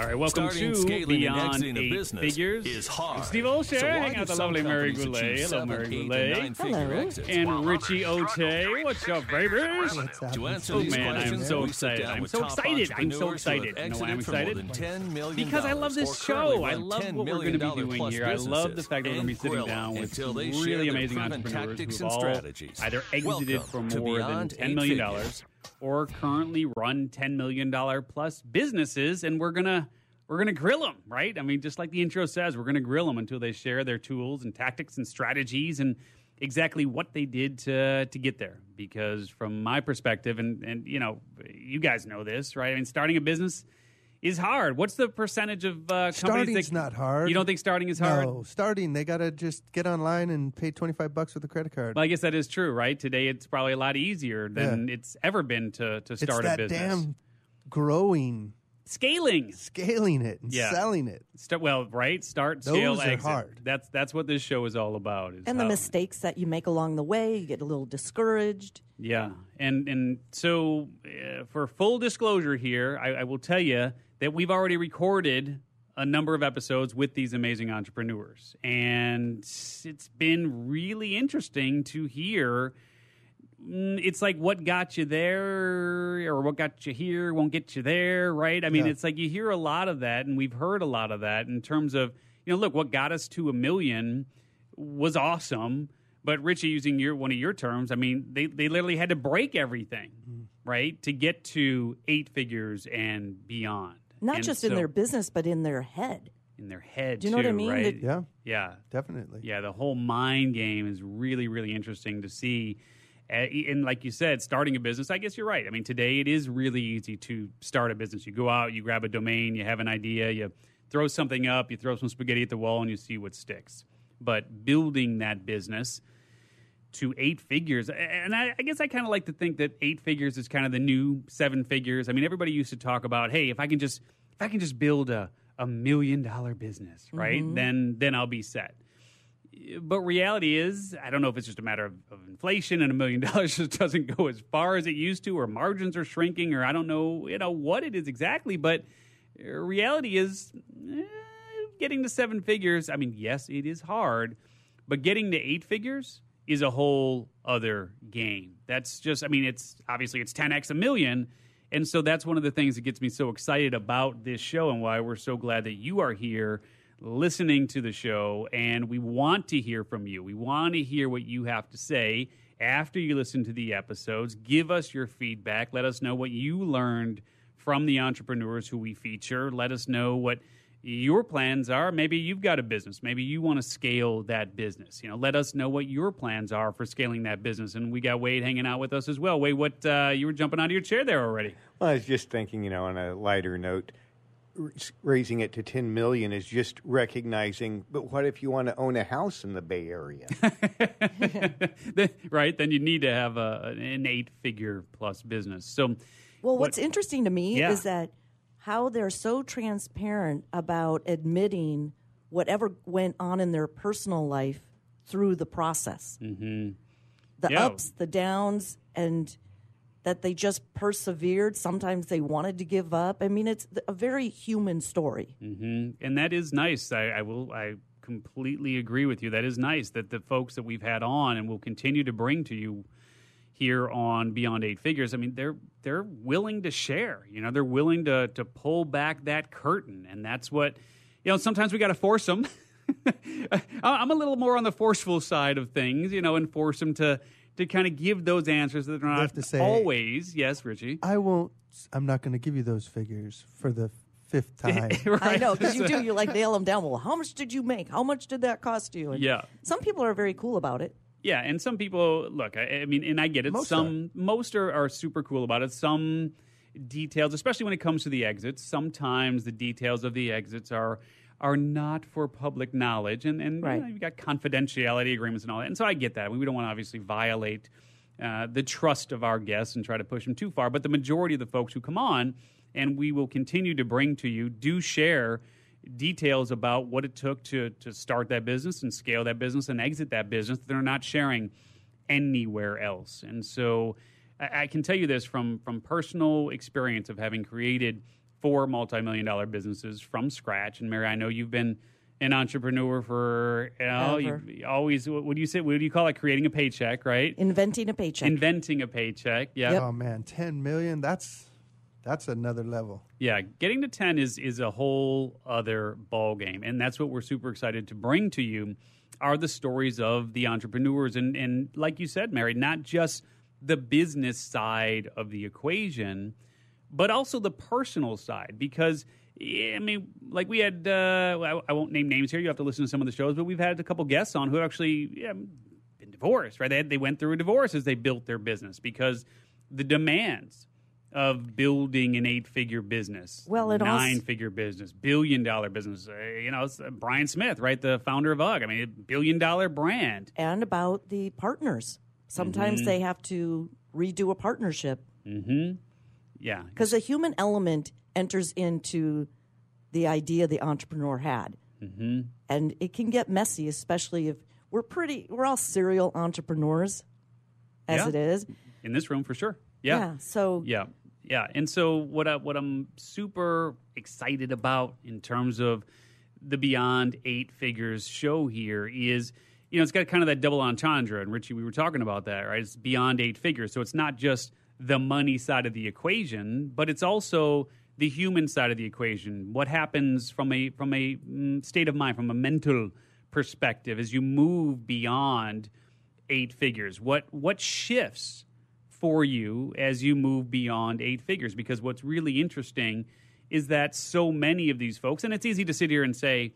All right, welcome Starting, to scaling, Beyond and Eight business Figures. is hard. I'm Steve Olsher, So why hang out the lovely Mary companies Goulet. Hello, Mary eight, and Goulet. Hello. exits And Richie others Ote. What's up, their babies? barriers? What's To up? answer Oh, man, I'm so excited. I'm so excited. I'm so entrepreneurs who have excited. You know why I'm exited excited? than $10 million Because I love this show. I love what we're going to be doing here. I love the fact that we're going to be sitting down with really amazing entrepreneurs tactics who've and all strategies. either exited Welcome for more than Beyond $10 Eight million Figures. Or currently run $10 million plus businesses, and we're going to we're going to grill them, right? I mean, just like the intro says, we're going to grill them until they share their tools and tactics and strategies and exactly what they did to to get there. Because from my perspective, and and you know, you guys know this, right? I mean, starting a business is hard. What's the percentage of uh, companies Starting's that not hard. You don't think starting is hard? No, starting they gotta just get online and pay twenty five bucks with a credit card. Well, I guess that is true, right? Today, it's probably a lot easier than it's ever been to to it's start that a business. damn growing, Scaling, scaling it, and Yeah. selling it. Start, well, right? Start, Those scale, are exit. hard. That's that's what this show is all about. is and the mistakes that you make along the way, you get a little discouraged. Yeah, and and so uh, for full disclosure here, I, I will tell you that we've already recorded a number of episodes with these amazing entrepreneurs, and it's been really interesting to hear. mm, It's like what got you there, or what got you here won't get you there, right? I mean, Yeah. it's like you hear a lot of that, and we've heard a lot of that in terms of you know, look, what got us to a million was awesome. But Richie, using your one of your terms, I mean, they, they literally had to break everything, Mm-hmm. right, to get to eight figures and beyond. Not And just in their business, but in their head. in their head. Do you know what I mean? Right? Yeah, yeah, definitely. yeah. The whole mind game is really, really interesting to see. Uh, And like you said, starting a business, I guess you're right. I mean, today it is really easy to start a business. You go out, you grab a domain, you have an idea, you throw something up, you throw some spaghetti at the wall, and you see what sticks. But building that business to eight figures, and I, I guess I kind of like to think that eight figures is kind of the new seven figures. I mean, everybody used to talk about, hey, if I can just if I can just build a a million dollar business, right? Then then I'll be set but reality is, I don't know if it's just a matter of, of inflation and a million dollars just doesn't go as far as it used to, or margins are shrinking, or I don't know, you know, what it is exactly. But uh, reality is, eh, getting to seven figures. I mean, yes, it is hard, but getting to eight figures is a whole other game. That's just, I mean, it's obviously it's 10x a million. And so that's one of the things that gets me so excited about this show and why we're so glad that you are here listening to the show. And we want to hear from you. We want to hear what you have to say after you listen to the episodes. Give us your feedback. Let us know what you learned from the entrepreneurs who we feature. Let us know what your plans are. Maybe you've got a business. Maybe you want to scale that business. You know, let us know what your plans are for scaling that business. And we got Wade hanging out with us as well. Wade, what uh, you were jumping out of your chair there already? Well, I was just thinking, you know, on a lighter note, raising it to 10 million is just recognizing, but what if you want to own a house in the Bay Area? Right? Then you need to have a, an eight-figure plus business. So, Well, What- what's interesting to me Yeah. is that how they're so transparent about admitting whatever went on in their personal life through the process. Mm-hmm. The Yeah. ups, the downs, and that they just persevered. Sometimes they wanted to give up. I mean, it's a very human story. and that is nice. I, I will. I completely agree with you. That is nice that the folks that we've had on and will continue to bring to you here on Beyond Eight Figures. I mean, they're they're willing to share. You know, they're willing to to pull back that curtain, and that's what you know. Sometimes we got to force them. I'm a little more on the forceful side of things, you know, and force them to to kind of give those answers that are not have to say- always. Yes, Richie. I won't. I'm not going to give you those figures for the fifth time. I know because you do. You like nail them down. Well, how much did you make? How much did that cost you? And Yeah. Some people are very cool about it. Yeah, and some people look. I, I mean, and I get it. Most some most are, are super cool about it. Some details, especially when it comes to the exits, sometimes the details of the exits are are not for public knowledge, and and Right. you know, you've got confidentiality agreements and all that. And so I get that. We don't want to obviously violate uh, the trust of our guests and try to push them too far. But the majority of the folks who come on, and we will continue to bring to you, do share details about what it took to to start that business and scale that business and exit that business that they're not sharing anywhere else. And so I, I can tell you this from from personal experience of having created four multi-million dollar businesses from scratch. And Mary, I know you've been an entrepreneur for you know Ever. you always what do you say what do you call it creating a paycheck right Inventing a paycheck. inventing a paycheck yeah Yep. Oh man, ten million. That's that's another level. yeah getting to 10 is is a whole other ball game and that's what we're super excited to bring to you are the stories of the entrepreneurs and and like you said mary not just the business side of the equation but also the personal side because I mean, like we had, uh, I, I won't name names here. You have to listen to some of the shows, but we've had a couple guests on who actually yeah, been divorced, right? They, had, they went through a divorce as they built their business because the demands of building an eight-figure business, Well, it also- nine-figure business, billion-dollar business. Uh, you know, it's, uh, Brian Smith, right, the founder of UGG. I mean, a billion-dollar brand. and about the partners. Sometimes Mm-hmm. they have to redo a partnership Yeah, because the human element enters into the idea the entrepreneur had. Mm-hmm. And it can get messy, especially if we're pretty, we're all serial entrepreneurs as Yeah. it is. in this room for sure. Yeah. So Yeah, yeah. And so what I, what I'm super excited about in terms of the Beyond Eight Figures show here is, you know, it's got kind of that double entendre. And Richie, we were talking about that, right? It's beyond eight figures, so it's not just the money side of the equation, but it's also the human side of the equation. What happens from a from a mm, state of mind, from a mental perspective, as you move beyond eight figures? What what shifts for you as you move beyond eight figures? Because what's really interesting is that so many of these folks, and it's easy to sit here and say,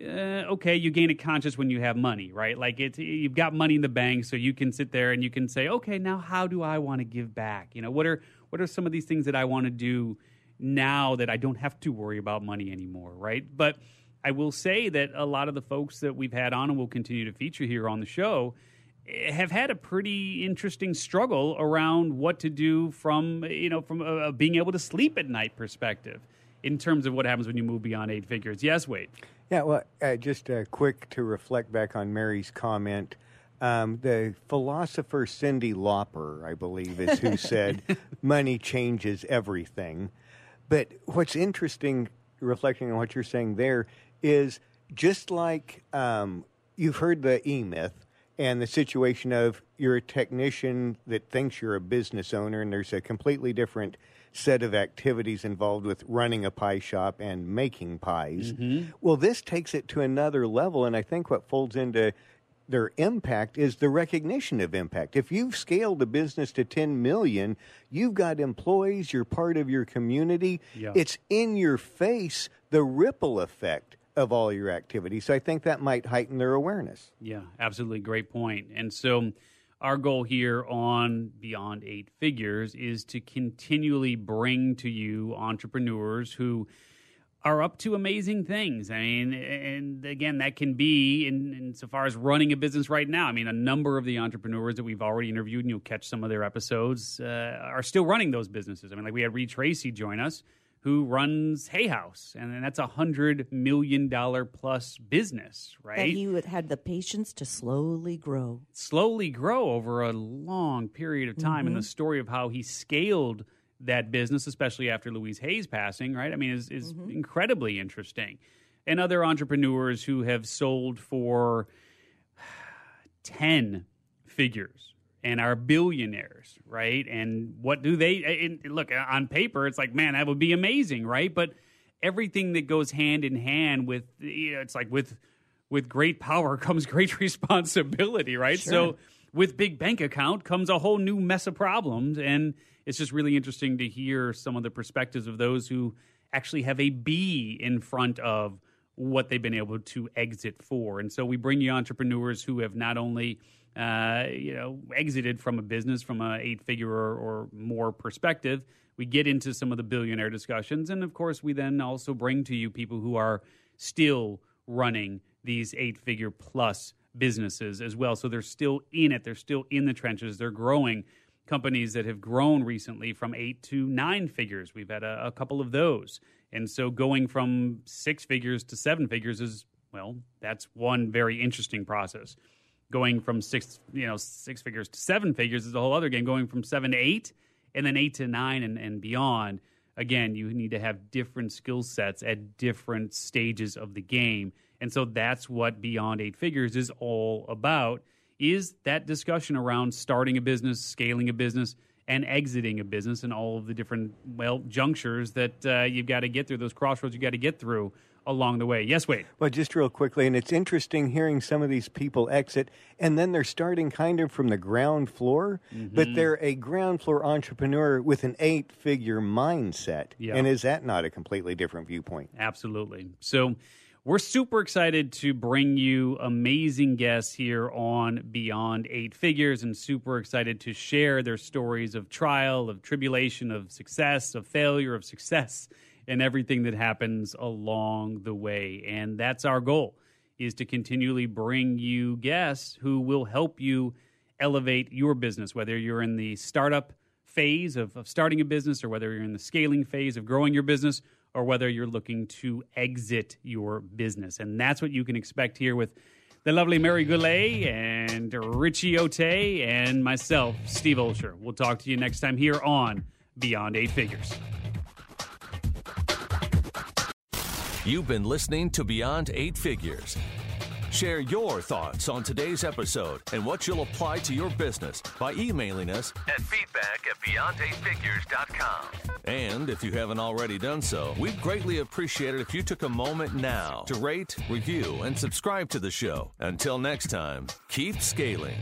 uh, okay, you gain a conscience when you have money, right? Like it's you've got money in the bank, so you can sit there and you can say, okay, now how do I want to give back? You know, what are what are some of these things that I want to do now that I don't have to worry about money anymore, right? But I will say that a lot of the folks that we've had on and will continue to feature here on the show have had a pretty interesting struggle around what to do from you know from uh, being able to sleep at night perspective in terms of what happens when you move beyond eight figures. Yes, Wade. Yeah, well, uh, just uh, quick to reflect back on Mary's comment. Um, the philosopher Cyndi Lauper, I believe, is who said, money changes everything. But what's interesting, reflecting on what you're saying there, is just like um, you've heard the E myth and the situation of you're a technician that thinks you're a business owner, and there's a completely different set of activities involved with running a pie shop and making pies. Mm-hmm. Well, this takes it to another level, and I think what folds into their impact is the recognition of impact. If you've scaled a business to 10 million, you've got employees, you're part of your community. Yeah. It's in your face the ripple effect of all your activities. So I think that might heighten their awareness. Yeah, absolutely. Great point. And so, our goal here on Beyond Eight Figures is to continually bring to you entrepreneurs who are up to amazing things. I mean, and again, that can be in, in so far as running a business right now. I mean, a number of the entrepreneurs that we've already interviewed, and you'll catch some of their episodes, uh, are still running those businesses. I mean, like we had Reid Tracy join us, who runs Hay House, and that's a hundred million dollar plus business, right? that he had the patience to slowly grow. slowly grow over a long period of time. And the mm-hmm. story of how he scaled that business especially after louise Hay's passing right? I mean is, is mm-hmm. incredibly interesting. And other entrepreneurs who have sold for 10 figures and are billionaires right? And what do they look on paper it's like man that would be amazing right? But everything that goes hand in hand with you know, it's like with with great power comes great responsibility right? So with big bank account comes a whole new mess of problems. And it's just really interesting to hear some of the perspectives of those who actually have a b in front of what they've been able to exit for. And so we bring you entrepreneurs who have not only uh, you know exited from a business from a eight figure or, or more perspective we get into some of the billionaire discussions. And of course we then also bring to you people who are still running these eight figure plus businesses as well. So they're still in it. They're still in the trenches. They're growing. Companies that have grown recently from eight to nine figures. We've had a, a couple of those. And so going from six figures to seven figures is well that's one very interesting process going from six you know six figures to seven figures is a whole other game going from seven to eight and then eight to nine and, and beyond again, you need to have different skill sets at different stages of the game. And so that's what Beyond Eight Figures is all about is that discussion around starting a business, scaling a business, and exiting a business and all of the different, well, junctures that uh, you've got to get through, those crossroads you've got to get through along the way. Yes, Wade. Well, just real quickly, and it's interesting hearing some of these people exit, and then they're starting kind of from the ground floor, Mm-hmm. but they're a ground floor entrepreneur with an eight figure mindset. Yeah. And is that not a completely different viewpoint? Absolutely. So we're super excited to bring you amazing guests here on Beyond Eight Figures and super excited to share their stories of trial, of tribulation, of success, of failure, of success, and everything that happens along the way. And that's our goal is to continually bring you guests who will help you elevate your business, whether you're in the startup phase of, of starting a business or whether you're in the scaling phase of growing your business or whether you're looking to exit your business. And that's what you can expect here with the lovely Mary Goulet and Richie Ote and myself, Steve Olsher. We'll talk to you next time here on Beyond Eight Figures. You've been listening to Beyond Eight Figures. Share your thoughts on today's episode and what you'll apply to your business by emailing us at feedback at beyond8figures.com. And if you haven't already done so, we'd greatly appreciate it if you took a moment now to rate, review, and subscribe to the show. Until next time, keep scaling.